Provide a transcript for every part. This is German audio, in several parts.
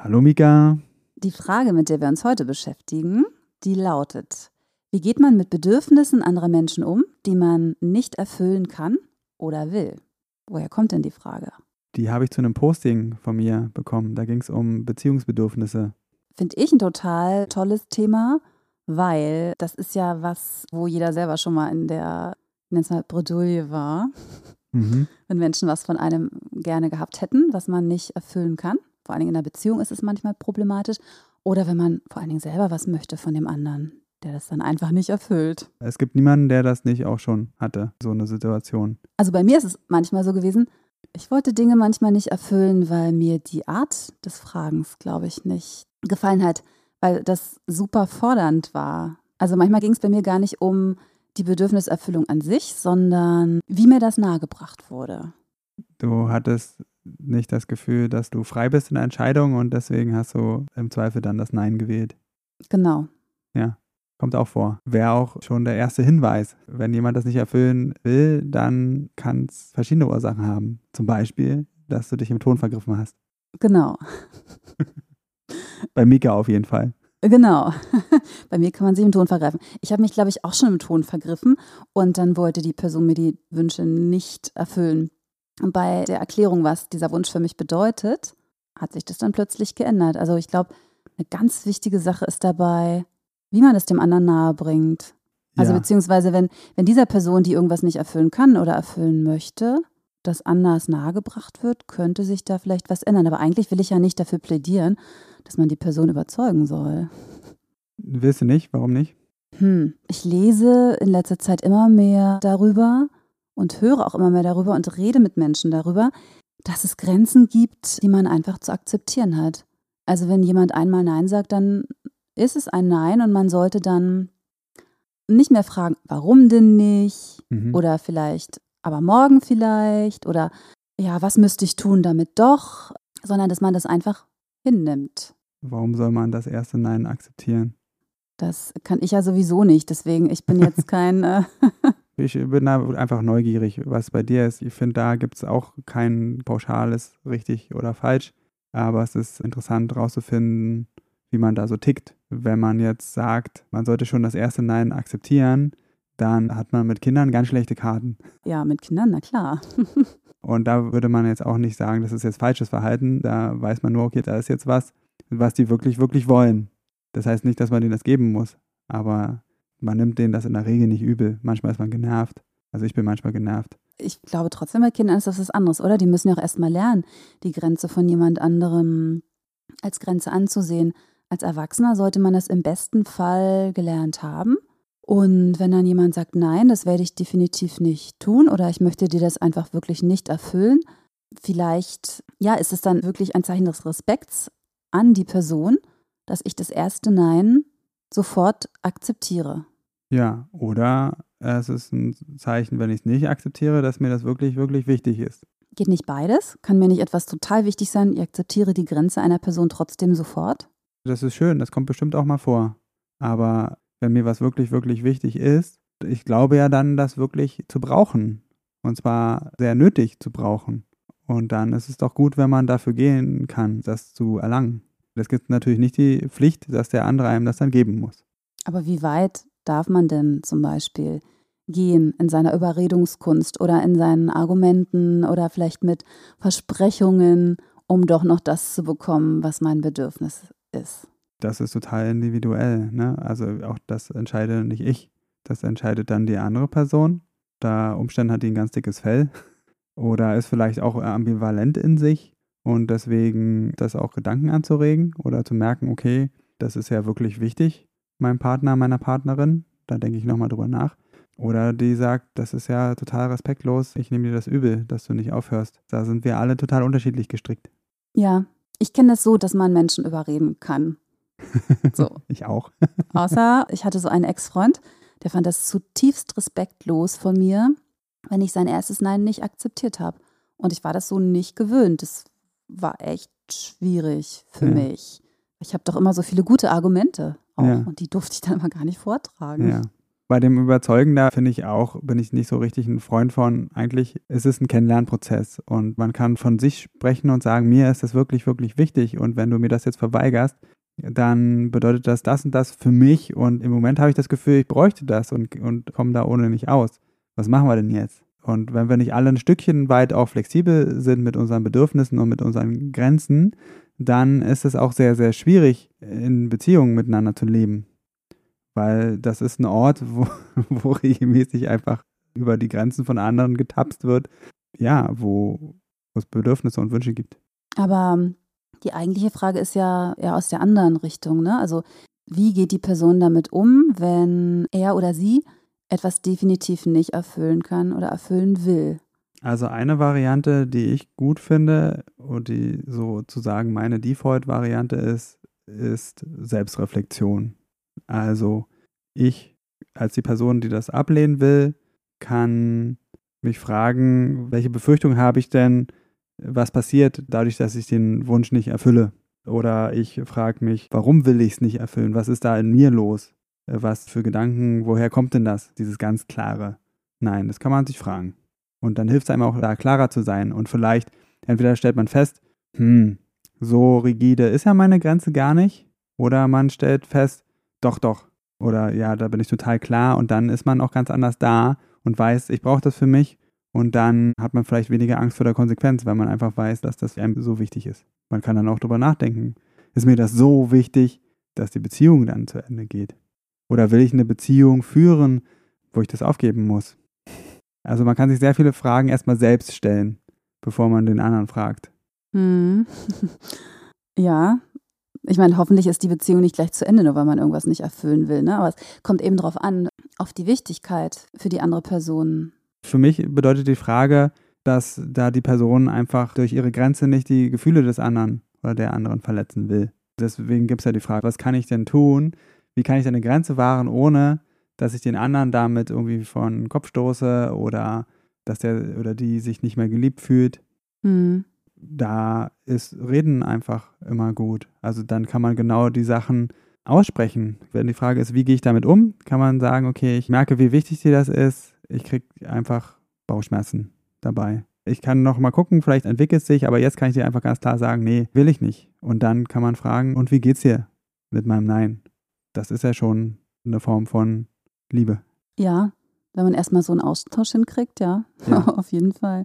Hallo Mika. Die Frage, mit der wir uns heute beschäftigen, die lautet, wie geht man mit Bedürfnissen anderer Menschen um, die man nicht erfüllen kann oder will? Woher kommt denn die Frage? Die habe ich zu einem Posting von mir bekommen. Da ging es um Beziehungsbedürfnisse. Finde ich ein total tolles Thema, weil das ist ja was, wo jeder selber schon mal in der, ich mal Bredouille war. Mhm. Wenn Menschen was von einem gerne gehabt hätten, was man nicht erfüllen kann vor allen Dingen in einer Beziehung ist es manchmal problematisch. Oder wenn man vor allen Dingen selber was möchte von dem anderen, der das dann einfach nicht erfüllt. Es gibt niemanden, der das nicht auch schon hatte, so eine Situation. Also bei mir ist es manchmal so gewesen, ich wollte Dinge manchmal nicht erfüllen, weil mir die Art des Fragens, glaube ich, nicht gefallen hat, weil das super fordernd war. Also manchmal ging es bei mir gar nicht um die Bedürfniserfüllung an sich, sondern wie mir das nahegebracht wurde. Du hattest nicht das Gefühl, dass du frei bist in der Entscheidung und deswegen hast du im Zweifel dann das Nein gewählt. Genau. Ja, kommt auch vor. Wäre auch schon der erste Hinweis. Wenn jemand das nicht erfüllen will, dann kann es verschiedene Ursachen haben. Zum Beispiel, dass du dich im Ton vergriffen hast. Genau. Bei Mika auf jeden Fall. Genau. Bei mir kann man sich im Ton vergreifen. Ich habe mich, glaube ich, auch schon im Ton vergriffen und dann wollte die Person mir die Wünsche nicht erfüllen bei der Erklärung, was dieser Wunsch für mich bedeutet, hat sich das dann plötzlich geändert. Also ich glaube, eine ganz wichtige Sache ist dabei, wie man es dem anderen nahe bringt. Also ja. beziehungsweise, wenn, wenn dieser Person, die irgendwas nicht erfüllen kann oder erfüllen möchte, das anders nahegebracht wird, könnte sich da vielleicht was ändern. Aber eigentlich will ich ja nicht dafür plädieren, dass man die Person überzeugen soll. Willst du nicht? Warum nicht? Hm. Ich lese in letzter Zeit immer mehr darüber, und höre auch immer mehr darüber und rede mit Menschen darüber, dass es Grenzen gibt, die man einfach zu akzeptieren hat. Also wenn jemand einmal Nein sagt, dann ist es ein Nein und man sollte dann nicht mehr fragen, warum denn nicht? Mhm. Oder vielleicht, aber morgen vielleicht? Oder ja, was müsste ich tun, damit doch? Sondern dass man das einfach hinnimmt. Warum soll man das erste Nein akzeptieren? Das kann ich ja sowieso nicht. Deswegen, ich bin jetzt kein. Äh Ich bin da einfach neugierig, was bei dir ist. Ich finde, da gibt es auch kein pauschales richtig oder falsch. Aber es ist interessant herauszufinden, wie man da so tickt. Wenn man jetzt sagt, man sollte schon das erste Nein akzeptieren, dann hat man mit Kindern ganz schlechte Karten. Ja, mit Kindern, na klar. Und da würde man jetzt auch nicht sagen, das ist jetzt falsches Verhalten. Da weiß man nur, okay, da ist jetzt was, was die wirklich, wirklich wollen. Das heißt nicht, dass man denen das geben muss. Aber man nimmt denen das in der Regel nicht übel. Manchmal ist man genervt. Also ich bin manchmal genervt. Ich glaube trotzdem bei Kindern ist das was anderes, oder? Die müssen ja auch erstmal lernen, die Grenze von jemand anderem als Grenze anzusehen. Als Erwachsener sollte man das im besten Fall gelernt haben. Und wenn dann jemand sagt, nein, das werde ich definitiv nicht tun oder ich möchte dir das einfach wirklich nicht erfüllen, vielleicht, ja, ist es dann wirklich ein Zeichen des Respekts an die Person, dass ich das erste Nein sofort akzeptiere. Ja, oder es ist ein Zeichen, wenn ich es nicht akzeptiere, dass mir das wirklich, wirklich wichtig ist. Geht nicht beides? Kann mir nicht etwas total wichtig sein, ich akzeptiere die Grenze einer Person trotzdem sofort? Das ist schön, das kommt bestimmt auch mal vor. Aber wenn mir was wirklich, wirklich wichtig ist, ich glaube ja dann, das wirklich zu brauchen. Und zwar sehr nötig zu brauchen. Und dann ist es doch gut, wenn man dafür gehen kann, das zu erlangen. Es gibt natürlich nicht die Pflicht, dass der andere einem das dann geben muss. Aber wie weit darf man denn zum Beispiel gehen in seiner Überredungskunst oder in seinen Argumenten oder vielleicht mit Versprechungen, um doch noch das zu bekommen, was mein Bedürfnis ist? Das ist total individuell. Ne? Also auch das entscheide nicht ich. Das entscheidet dann die andere Person. Da Umständen hat die ein ganz dickes Fell oder ist vielleicht auch ambivalent in sich und deswegen das auch Gedanken anzuregen oder zu merken, okay, das ist ja wirklich wichtig, meinem Partner, meiner Partnerin, da denke ich nochmal drüber nach. Oder die sagt, das ist ja total respektlos, ich nehme dir das übel, dass du nicht aufhörst. Da sind wir alle total unterschiedlich gestrickt. Ja, Ich kenne das so, dass man Menschen überreden kann. So. ich auch. Außer ich hatte so einen Ex-Freund, der fand das zutiefst respektlos von mir, wenn ich sein erstes Nein nicht akzeptiert habe. Und ich war das so nicht gewöhnt. Das war echt schwierig für ja. mich. Ich habe doch immer so viele gute Argumente auch ja. und die durfte ich dann immer gar nicht vortragen. Ja. Bei dem Überzeugen da finde ich auch, bin ich nicht so richtig ein Freund von. Eigentlich ist es ein Kennenlernprozess und man kann von sich sprechen und sagen, mir ist das wirklich, wirklich wichtig und wenn du mir das jetzt verweigerst, dann bedeutet das das und das für mich und im Moment habe ich das Gefühl, ich bräuchte das und, und komme da ohne nicht aus. Was machen wir denn jetzt? Und wenn wir nicht alle ein Stückchen weit auch flexibel sind mit unseren Bedürfnissen und mit unseren Grenzen, dann ist es auch sehr, sehr schwierig, in Beziehungen miteinander zu leben. Weil das ist ein Ort, wo, wo regelmäßig einfach über die Grenzen von anderen getapst wird, ja, wo es Bedürfnisse und Wünsche gibt. Aber die eigentliche Frage ist ja eher aus der anderen Richtung, ne? Also wie geht die Person damit um, wenn er oder sie etwas definitiv nicht erfüllen kann oder erfüllen will? Also eine Variante, die ich gut finde und die sozusagen meine Default-Variante ist, ist Selbstreflexion. Also ich als die Person, die das ablehnen will, kann mich fragen, welche Befürchtung habe ich denn, was passiert dadurch, dass ich den Wunsch nicht erfülle. Oder ich frage mich, warum will ich es nicht erfüllen? Was ist da in mir los? Äh, was für Gedanken, woher kommt denn das, dieses ganz klare? Nein, das kann man sich fragen. Und dann hilft es einem auch, da klarer zu sein. Und vielleicht, entweder stellt man fest, hm, so rigide ist ja meine Grenze gar nicht. Oder man stellt fest, doch, doch. Oder ja, da bin ich total klar. Und dann ist man auch ganz anders da und weiß, ich brauche das für mich und dann hat man vielleicht weniger Angst vor der Konsequenz, weil man einfach weiß, dass das einem so wichtig ist. Man kann dann auch darüber nachdenken. Ist mir das so wichtig, dass die Beziehung dann zu Ende geht? Oder will ich eine Beziehung führen, wo ich das aufgeben muss? Also man kann sich sehr viele Fragen erstmal selbst stellen, bevor man den anderen fragt. Hm. ja, ich meine, hoffentlich ist die Beziehung nicht gleich zu Ende, nur weil man irgendwas nicht erfüllen will. Ne? Aber es kommt eben darauf an, auf die Wichtigkeit für die andere Person für mich bedeutet die Frage, dass da die Person einfach durch ihre Grenze nicht die Gefühle des anderen oder der anderen verletzen will. Deswegen gibt es ja die Frage, was kann ich denn tun? Wie kann ich denn eine Grenze wahren, ohne dass ich den anderen damit irgendwie von den Kopf stoße oder dass der oder die sich nicht mehr geliebt fühlt? Mhm. Da ist Reden einfach immer gut. Also dann kann man genau die Sachen aussprechen. Wenn die Frage ist, wie gehe ich damit um, kann man sagen, okay, ich merke, wie wichtig dir das ist ich kriege einfach Bauchschmerzen dabei. Ich kann noch mal gucken, vielleicht entwickelt es sich, aber jetzt kann ich dir einfach ganz klar sagen, nee, will ich nicht. Und dann kann man fragen, und wie geht's dir mit meinem Nein? Das ist ja schon eine Form von Liebe. Ja, wenn man erstmal so einen Austausch hinkriegt, ja, ja. auf jeden Fall.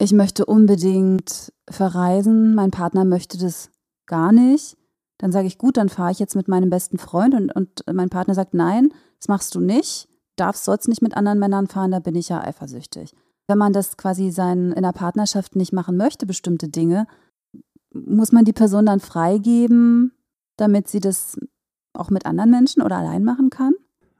Ich möchte unbedingt verreisen, mein Partner möchte das gar nicht. Dann sage ich, gut, dann fahre ich jetzt mit meinem besten Freund und, und mein Partner sagt, nein, das machst du nicht darfst, sollst nicht mit anderen Männern fahren, da bin ich ja eifersüchtig. Wenn man das quasi sein, in der Partnerschaft nicht machen möchte, bestimmte Dinge, muss man die Person dann freigeben, damit sie das auch mit anderen Menschen oder allein machen kann?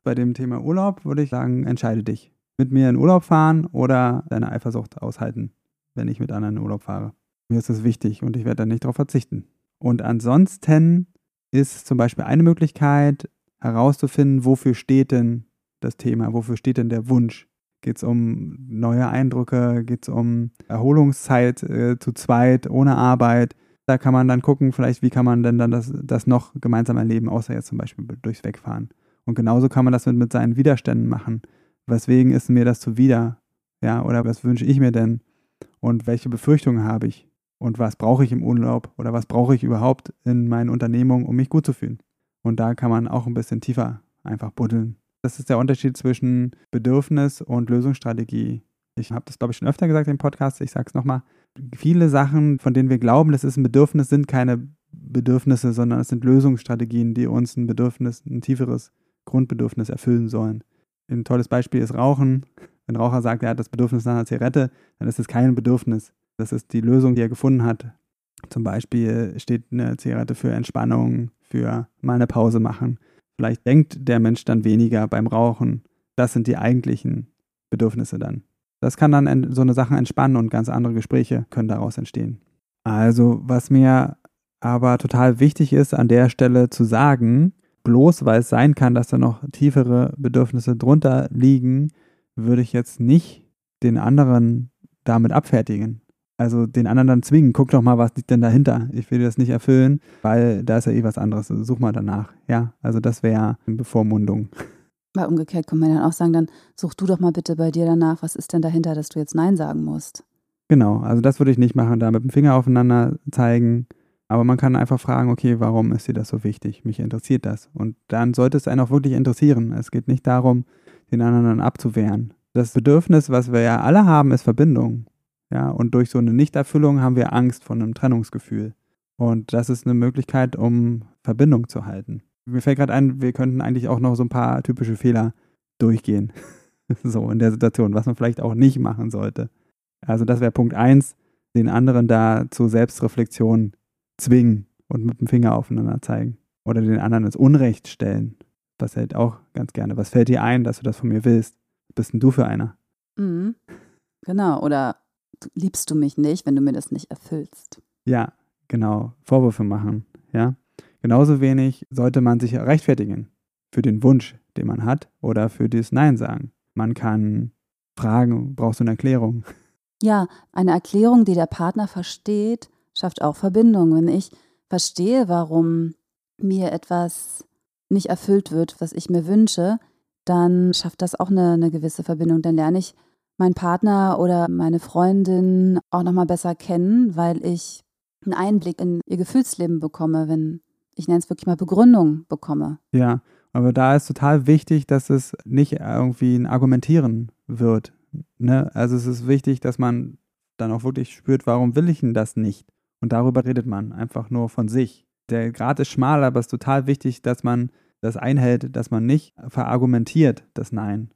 Bei dem Thema Urlaub würde ich sagen, entscheide dich. Mit mir in Urlaub fahren oder deine Eifersucht aushalten, wenn ich mit anderen in Urlaub fahre. Mir ist das wichtig und ich werde dann nicht darauf verzichten. Und ansonsten ist zum Beispiel eine Möglichkeit herauszufinden, wofür steht denn das Thema? Wofür steht denn der Wunsch? Geht es um neue Eindrücke? Geht es um Erholungszeit äh, zu zweit, ohne Arbeit? Da kann man dann gucken, vielleicht, wie kann man denn dann das, das noch gemeinsam erleben, außer jetzt zum Beispiel durchs Wegfahren. Und genauso kann man das mit, mit seinen Widerständen machen. Weswegen ist mir das zuwider? Ja, oder was wünsche ich mir denn? Und welche Befürchtungen habe ich? Und was brauche ich im Urlaub? Oder was brauche ich überhaupt in meinen Unternehmungen, um mich gut zu fühlen? Und da kann man auch ein bisschen tiefer einfach buddeln. Das ist der Unterschied zwischen Bedürfnis und Lösungsstrategie. Ich habe das, glaube ich, schon öfter gesagt im Podcast, ich sage es nochmal. Viele Sachen, von denen wir glauben, das ist ein Bedürfnis, sind keine Bedürfnisse, sondern es sind Lösungsstrategien, die uns ein Bedürfnis, ein tieferes Grundbedürfnis erfüllen sollen. Ein tolles Beispiel ist Rauchen. Wenn ein Raucher sagt, er hat das Bedürfnis nach einer Zigarette, dann ist es kein Bedürfnis. Das ist die Lösung, die er gefunden hat. Zum Beispiel steht eine Zigarette für Entspannung, für mal eine Pause machen. Vielleicht denkt der Mensch dann weniger beim Rauchen. Das sind die eigentlichen Bedürfnisse dann. Das kann dann so eine Sache entspannen und ganz andere Gespräche können daraus entstehen. Also, was mir aber total wichtig ist, an der Stelle zu sagen, bloß weil es sein kann, dass da noch tiefere Bedürfnisse drunter liegen, würde ich jetzt nicht den anderen damit abfertigen. Also den anderen dann zwingen, guck doch mal, was liegt denn dahinter? Ich will das nicht erfüllen, weil da ist ja eh was anderes. Such mal danach. Ja, also das wäre eine Bevormundung. Weil umgekehrt kann man dann auch sagen, dann such du doch mal bitte bei dir danach, was ist denn dahinter, dass du jetzt Nein sagen musst. Genau, also das würde ich nicht machen, da mit dem Finger aufeinander zeigen. Aber man kann einfach fragen, okay, warum ist dir das so wichtig? Mich interessiert das. Und dann sollte es einen auch wirklich interessieren. Es geht nicht darum, den anderen abzuwehren. Das Bedürfnis, was wir ja alle haben, ist Verbindung. Ja, und durch so eine Nichterfüllung haben wir Angst vor einem Trennungsgefühl. Und das ist eine Möglichkeit, um Verbindung zu halten. Mir fällt gerade ein, wir könnten eigentlich auch noch so ein paar typische Fehler durchgehen. so in der Situation, was man vielleicht auch nicht machen sollte. Also das wäre Punkt eins, den anderen da zur Selbstreflexion zwingen und mit dem Finger aufeinander zeigen. Oder den anderen ins Unrecht stellen. Das hält auch ganz gerne. Was fällt dir ein, dass du das von mir willst? Was bist denn du für einer? Mhm. Genau. Oder liebst du mich nicht, wenn du mir das nicht erfüllst? Ja, genau. Vorwürfe machen. Ja. Genauso wenig sollte man sich rechtfertigen für den Wunsch, den man hat, oder für das Nein sagen. Man kann fragen, brauchst du eine Erklärung? Ja, eine Erklärung, die der Partner versteht, schafft auch Verbindung. Wenn ich verstehe, warum mir etwas nicht erfüllt wird, was ich mir wünsche, dann schafft das auch eine, eine gewisse Verbindung. Dann lerne ich meinen Partner oder meine Freundin auch nochmal besser kennen, weil ich einen Einblick in ihr Gefühlsleben bekomme, wenn ich nenne es wirklich mal Begründung bekomme. Ja, aber da ist total wichtig, dass es nicht irgendwie ein Argumentieren wird. Ne? Also es ist wichtig, dass man dann auch wirklich spürt, warum will ich denn das nicht? Und darüber redet man einfach nur von sich. Der Grad ist schmal, aber es ist total wichtig, dass man das einhält, dass man nicht verargumentiert das Nein,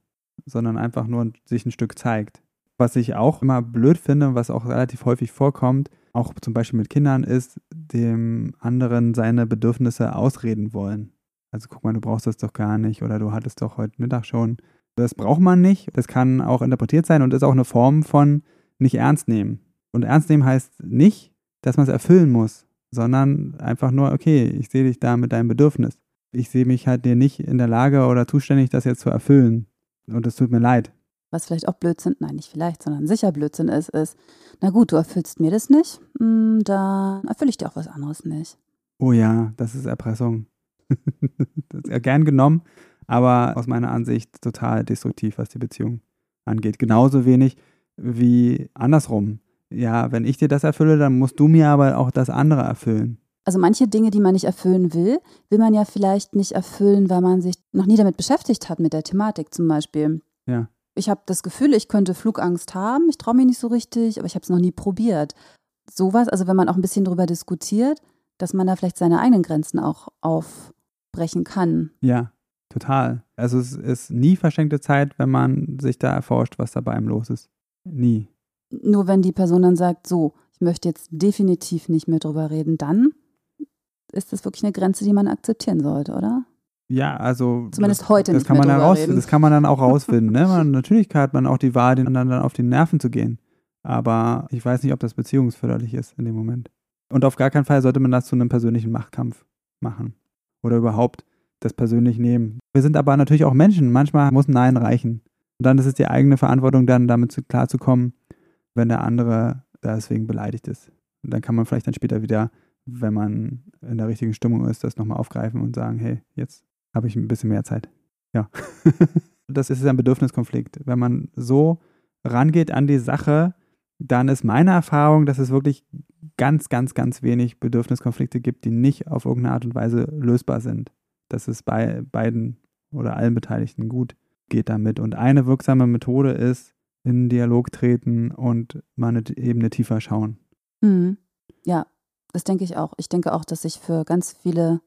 sondern einfach nur sich ein Stück zeigt. Was ich auch immer blöd finde, was auch relativ häufig vorkommt, auch zum Beispiel mit Kindern, ist, dem anderen seine Bedürfnisse ausreden wollen. Also guck mal, du brauchst das doch gar nicht oder du hattest doch heute Mittag schon. Das braucht man nicht. Das kann auch interpretiert sein und ist auch eine Form von nicht ernst nehmen. Und ernst nehmen heißt nicht, dass man es erfüllen muss, sondern einfach nur, okay, ich sehe dich da mit deinem Bedürfnis. Ich sehe mich halt dir nicht in der Lage oder zuständig, das jetzt zu erfüllen. Und es tut mir leid. Was vielleicht auch Blödsinn, nein, nicht vielleicht, sondern sicher Blödsinn ist, ist, na gut, du erfüllst mir das nicht, hm, dann erfülle ich dir auch was anderes nicht. Oh ja, das ist Erpressung. das ist ja gern genommen, aber aus meiner Ansicht total destruktiv, was die Beziehung angeht. Genauso wenig wie andersrum ja, wenn ich dir das erfülle, dann musst du mir aber auch das andere erfüllen. Also manche Dinge, die man nicht erfüllen will, will man ja vielleicht nicht erfüllen, weil man sich noch nie damit beschäftigt hat, mit der Thematik zum Beispiel. Ja. Ich habe das Gefühl, ich könnte Flugangst haben, ich traue mich nicht so richtig, aber ich habe es noch nie probiert. Sowas, also wenn man auch ein bisschen darüber diskutiert, dass man da vielleicht seine eigenen Grenzen auch aufbrechen kann. Ja, total. Also es ist nie verschenkte Zeit, wenn man sich da erforscht, was da bei einem los ist. Nie. Nur wenn die Person dann sagt, so, ich möchte jetzt definitiv nicht mehr drüber reden, dann ist das wirklich eine Grenze, die man akzeptieren sollte, oder? Ja, also zumindest heute das nicht kann man reden. Das kann man dann auch rausfinden. Ne? Man, natürlich hat man auch die Wahl, den anderen dann auf die Nerven zu gehen. Aber ich weiß nicht, ob das beziehungsförderlich ist in dem Moment. Und auf gar keinen Fall sollte man das zu einem persönlichen Machtkampf machen. Oder überhaupt das persönlich nehmen. Wir sind aber natürlich auch Menschen. Manchmal muss ein Nein reichen. Und dann ist es die eigene Verantwortung, dann damit klarzukommen, wenn der andere deswegen beleidigt ist. Und dann kann man vielleicht dann später wieder, wenn man in der richtigen Stimmung ist, das nochmal aufgreifen und sagen, hey, jetzt habe ich ein bisschen mehr Zeit. Ja. das ist ein Bedürfniskonflikt. Wenn man so rangeht an die Sache, dann ist meine Erfahrung, dass es wirklich ganz, ganz, ganz wenig Bedürfniskonflikte gibt, die nicht auf irgendeine Art und Weise lösbar sind. Dass es bei beiden oder allen Beteiligten gut geht damit. Und eine wirksame Methode ist, in Dialog treten und mal eine Ebene tiefer schauen. Mhm. Ja, das denke ich auch. Ich denke auch, dass sich für ganz viele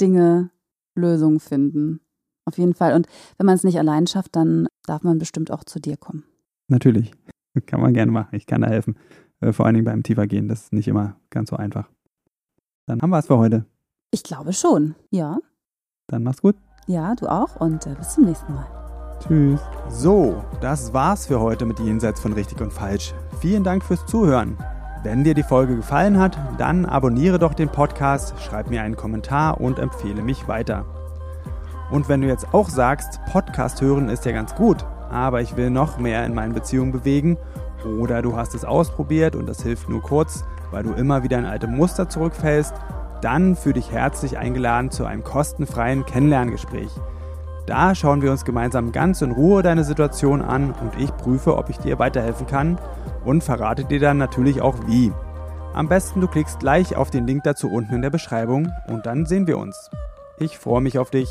Dinge Lösungen finden. Auf jeden Fall. Und wenn man es nicht allein schafft, dann darf man bestimmt auch zu dir kommen. Natürlich. Kann man gerne machen. Ich kann da helfen. Äh, vor allen Dingen beim Tiefergehen. Das ist nicht immer ganz so einfach. Dann haben wir es für heute. Ich glaube schon. Ja. Dann mach's gut. Ja, du auch. Und äh, bis zum nächsten Mal. Tschüss. So, das war's für heute mit Jenseits von Richtig und Falsch. Vielen Dank fürs Zuhören. Wenn dir die Folge gefallen hat, dann abonniere doch den Podcast, schreib mir einen Kommentar und empfehle mich weiter. Und wenn du jetzt auch sagst, Podcast hören ist ja ganz gut, aber ich will noch mehr in meinen Beziehungen bewegen oder du hast es ausprobiert und das hilft nur kurz, weil du immer wieder in alte Muster zurückfällst, dann fühle dich herzlich eingeladen zu einem kostenfreien Kennenlerngespräch. Da schauen wir uns gemeinsam ganz in Ruhe deine Situation an und ich prüfe, ob ich dir weiterhelfen kann und verrate dir dann natürlich auch wie. Am besten du klickst gleich auf den Link dazu unten in der Beschreibung und dann sehen wir uns. Ich freue mich auf dich.